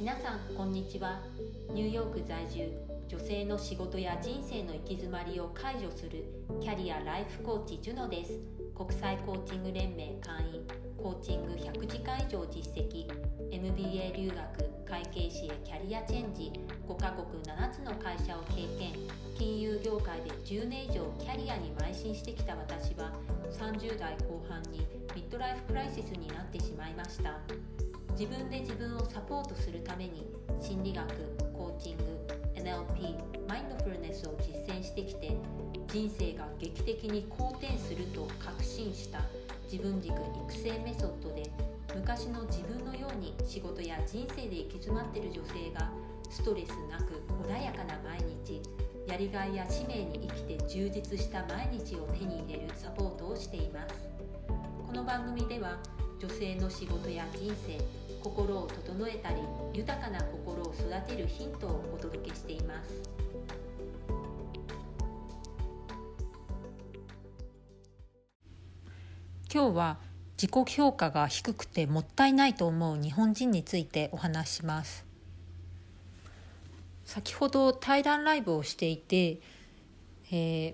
皆さんこんにちは。ニューヨーク在住女性の仕事や人生の行き詰まりを解除するキャリアライフコーチジュノです。国際コーチング連盟会員コーチング100時間以上実績 MBA 留学会計士へキャリアチェンジ5カ国7つの会社を経験金融業界で10年以上キャリアに邁進してきた私は30代後半にミッドライフクライシスになってしまいました。自分で自分をサポートするために心理学コーチング NLP マインドフルネスを実践してきて人生が劇的に好転すると確信した。自分軸育成メソッドで昔の自分のように仕事や人生で行き詰まっている女性がストレスなく穏やかな毎日やりがいや使命に生きて充実した毎日を手に入れるサポートをしています。この番組では女性の仕事や人生心を整えたり豊かな心を育てるヒントをお届けしています。今日は自己評価が低くてもったいないと思う日本人についてお話します。先ほど対談ライブをしていて、えー、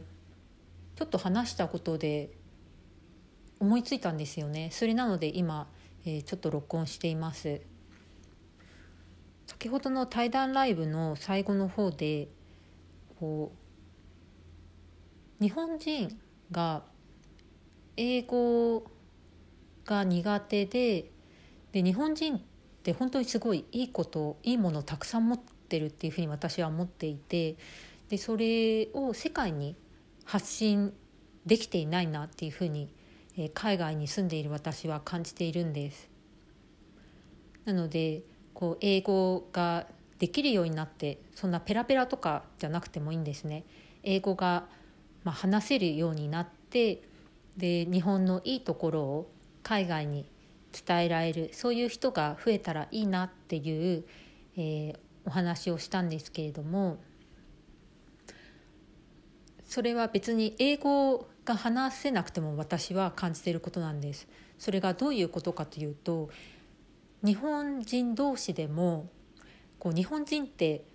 ちょっと話したことで思いついたんですよね。それなので今、えー、ちょっと録音しています。先ほどの対談ライブの最後の方でこう日本人が英語が苦手でで日本人って本当にすごいいいこといいものをたくさん持ってるっていうふうに私は思っていてでそれを世界に発信できていないなっていうふうに、え海外に住んでいる私は感じているんです。なのでこう英語ができるようになってそんなペラペラとかじゃなくてもいいんですね。英語がま話せるようになってで日本のいいところを海外に伝えられるそういう人が増えたらいいなっていう、えー、お話をしたんですけれどもそれは別に英語が話せなくても私は感じていることなんです。それがどういうことかというと日本人同士でもこう日本人って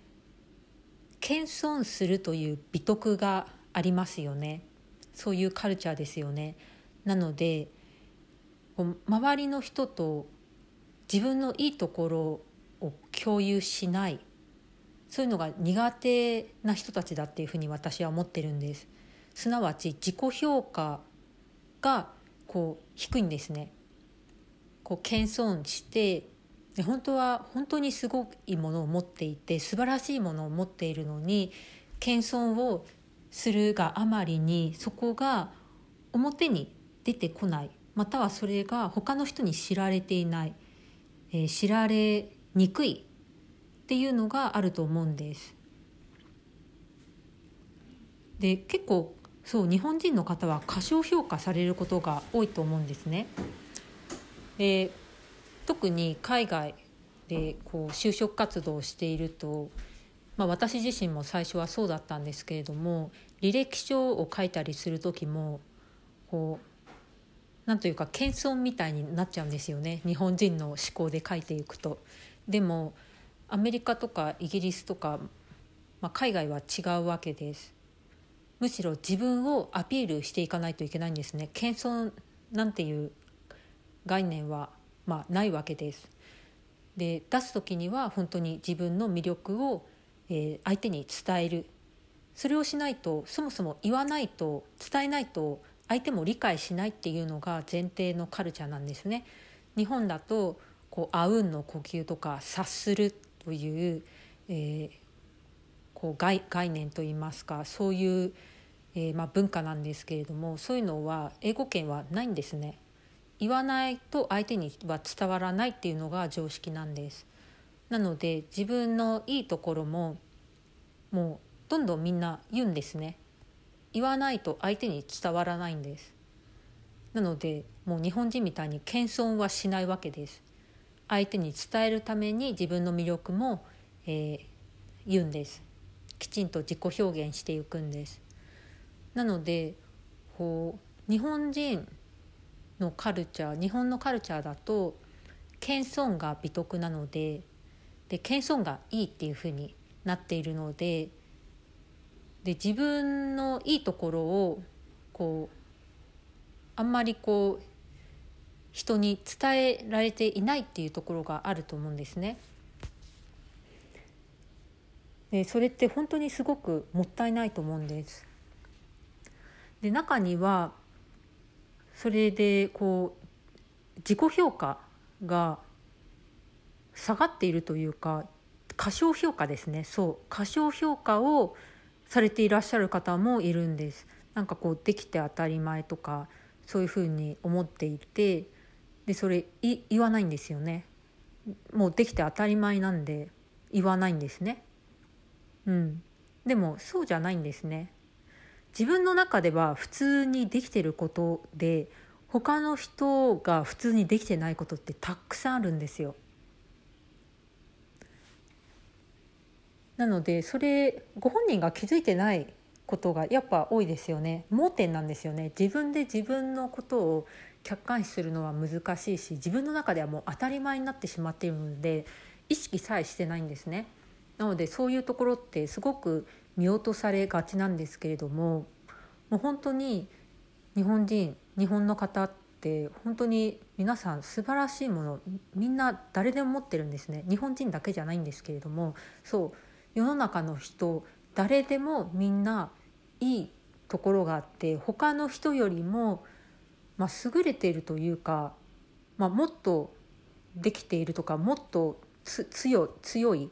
謙遜するという美徳がありますよね。そういうカルチャーですよね。なので周りの人と自分のいいところを共有しない。そういうのが苦手な人たちだっていうふうに私は思ってるんです。すなわち自己評価がこう低いんですね。こう謙遜してで本当は本当にすごいものを持っていて素晴らしいものを持っているのに謙遜をするがあまりにそこが表に出てこない。またはそれが他の人に知られていない、えー、知られにくい。っていうのがあると思うんです。で結構そう日本人の方は過小評価されることが多いと思うんですね。で特に海外でこう就職活動をしていると、まあ、私自身も最初はそうだったんですけれども履歴書を書いたりする時もこうなんというか謙遜みたいになっちゃうんですよね日本人の思考で書いていくと。でもアメリカとかイギリスとか、まあ、海外は違うわけです。むしろ自分をアピールしていかないといけないんですね。謙遜なんていう概念は、まあ、ないわけです。で出す時には本当に自分の魅力を、えー、相手に伝えるそれをしないとそもそも言わないと伝えないと相手も理解しないっていうのが前提のカルチャーなんですね。日本だとこうあうんの呼吸とか察するという,、えー、こう概概念といいますかそういう、えー、まあ、文化なんですけれどもそういうのは英語圏はないんですね。言わないと相手には伝わらないっていうのが常識なんです。なので自分のいいところももうどんどんみんな言うんですね。言わないと相手に伝わらないんですなのでもう日本人みたいに謙遜はしないわけです相手に伝えるために自分の魅力も、えー、言うんです。きちんと自己表現していくんです。なのでこう日本人のカルチャー日本のカルチャーだと謙遜が美徳なのでで謙遜がいいっていうふうになっているのでで自分のいいところをこうあんまりこう人に伝えられていないっていうところがあると思うんですね。でそれって本当にすごくもったいないと思うんです。で中にはそれでこう自己評価が下がっているというか過小評価ですねそう過小評価をされていらっしゃる方もいるんですなんかこうできて当たり前とかそういうふうに思っていてでそれ言わないんですよね。もうできて当たり前なんで言わないんですね。うん。でもそうじゃないんですね。自分の中では普通にできてることで他の人が普通にできてないことってたくさんあるんですよ。なのでそれご本人が気づいてないことがやっぱ多いですよね。盲点なんですよね。自分で自分のことを客観視するのは難しいし自分の中ではもう当たり前になってしまっているので意識さえしてないんですね。なのでそういうところってすごく見落とされがちなんですけれどももう本当に日本人日本の方って本当に皆さん素晴らしいものみんな誰でも持ってるんですね。日本人だけじゃないんですけれどもそう世の中の人誰でもみんないいところがあって他の人よりも、まあ、優れているというか、まあ、もっとできているとかもっと強強いっ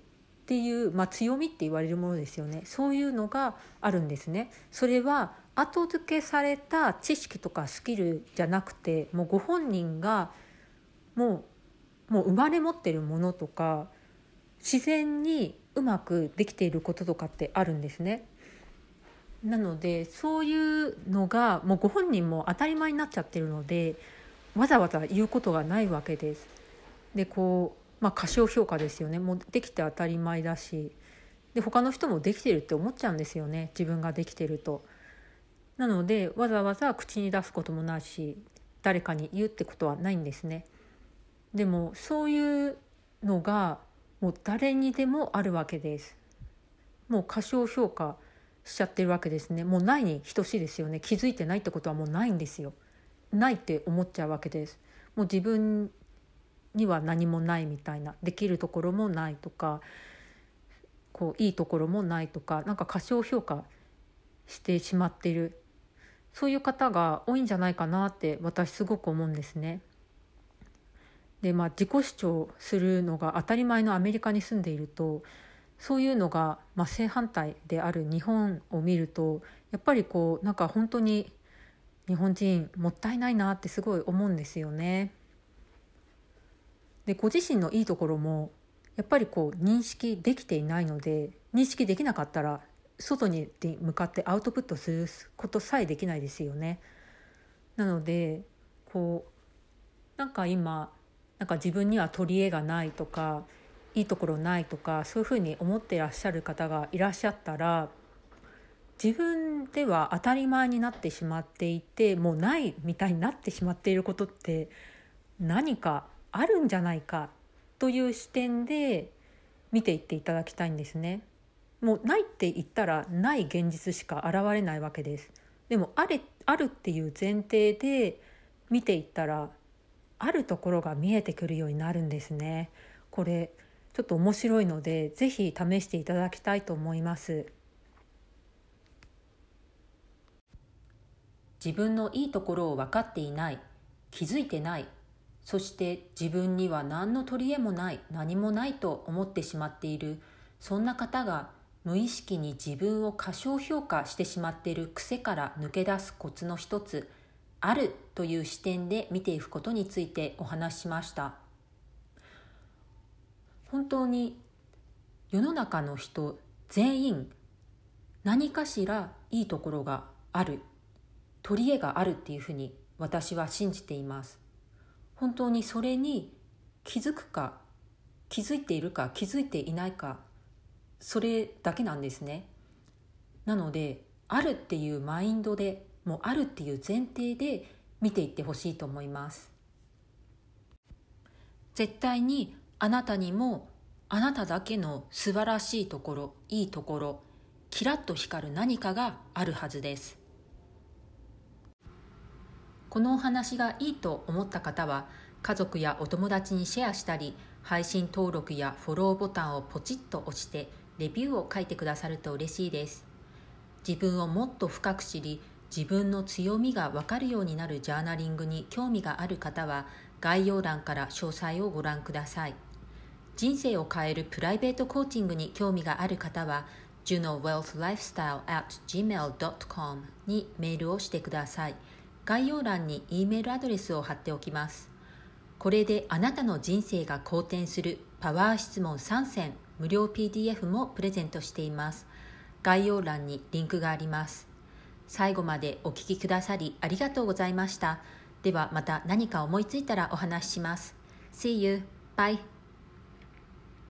ていう、まあ、強みって言われるものですよねそういうのがあるんですね。それは後付けされた知識とかスキルじゃなくてもうご本人がもうもう生まれ持ってるものとか自然にうまくできていることとかってあるんですね。なのでそういうのがもうご本人も当たり前になっちゃってるのでわざわざ言うことがないわけです。でこう、まあ、過小評価ですよねもうできて当たり前だしで他の人もできてるって思っちゃうんですよね自分ができてると。なのでわざわざ口に出すこともないし誰かに言うってことはないんですね。でもそういうのがもう誰にでもあるわけです。もう過小評価しちゃってるわけですね。もうないに等しいですよね。気づいてないってことはもうないんですよ。ないって思っちゃうわけです。もう自分には何もないみたいなできるところもないとかこういいところもないとかなんか過小評価してしまっているそういう方が多いんじゃないかなって私すごく思うんですね。でまあ自己主張するのが当たり前のアメリカに住んでいるとそういうのが、まあ、正反対である日本を見るとやっぱりこうなんか本当に日本人もったいないなってすごい思うんですよね。でご自身のいいところもやっぱりこう認識できていないので認識できなかったら外に向かってアウトプットすることさえできないですよね。なのでこうなんか今なんか自分には取り柄がないとかいいところないとかそういうふうに思ってらっしゃる方がいらっしゃったら自分では当たり前になってしまっていてもうないみたいになってしまっていることって何かあるんじゃないかという視点で見ていっていただきたいんですね。もうないって言ったらない現実しか現れないわけです。でもあれあるっていう前提で見ていったらあるところが見えてくるようになるんですね。これちょっと面白いのでぜひ試していただきたいと思います。自分のいいところを分かっていない気づいてないそして自分には何の取り柄もない何もないと思ってしまっているそんな方が無意識に自分を過小評価してしまっている癖から抜け出すコツの一つあるという視点で見ていくことについてお話ししました本当に世の中の人全員何かしらいいところがある取り柄があるっていうふうに私は信じています。本当にそれに気づくか気づいているか気づいていないかそれだけなんですね。なのであるっていうマインドでもうあるっていう前提で見ていってほしいと思います。絶対にあなたにもあなただけの素晴らしいところいいところキラッと光る何かがあるはずです。このお話がいいと思った方は家族やお友達にシェアしたり配信登録やフォローボタンをポチッと押してレビューを書いてくださると嬉しいです。自分をもっと深く知り自分の強みがわかるようになるジャーナリングに興味がある方は概要欄から詳細をご覧ください。人生を変えるプライベートコーチングに興味がある方は junowealthlifestyle.gmail.com にメールをしてください。概要欄に E メールアドレスを貼っておきます。これであなたの人生が好転するパワー質問3選無料 PDF もプレゼントしています。概要欄にリンクがあります。最後までお聞きくださりありがとうございました。ではまた何か思いついたらお話しします。See you! Bye!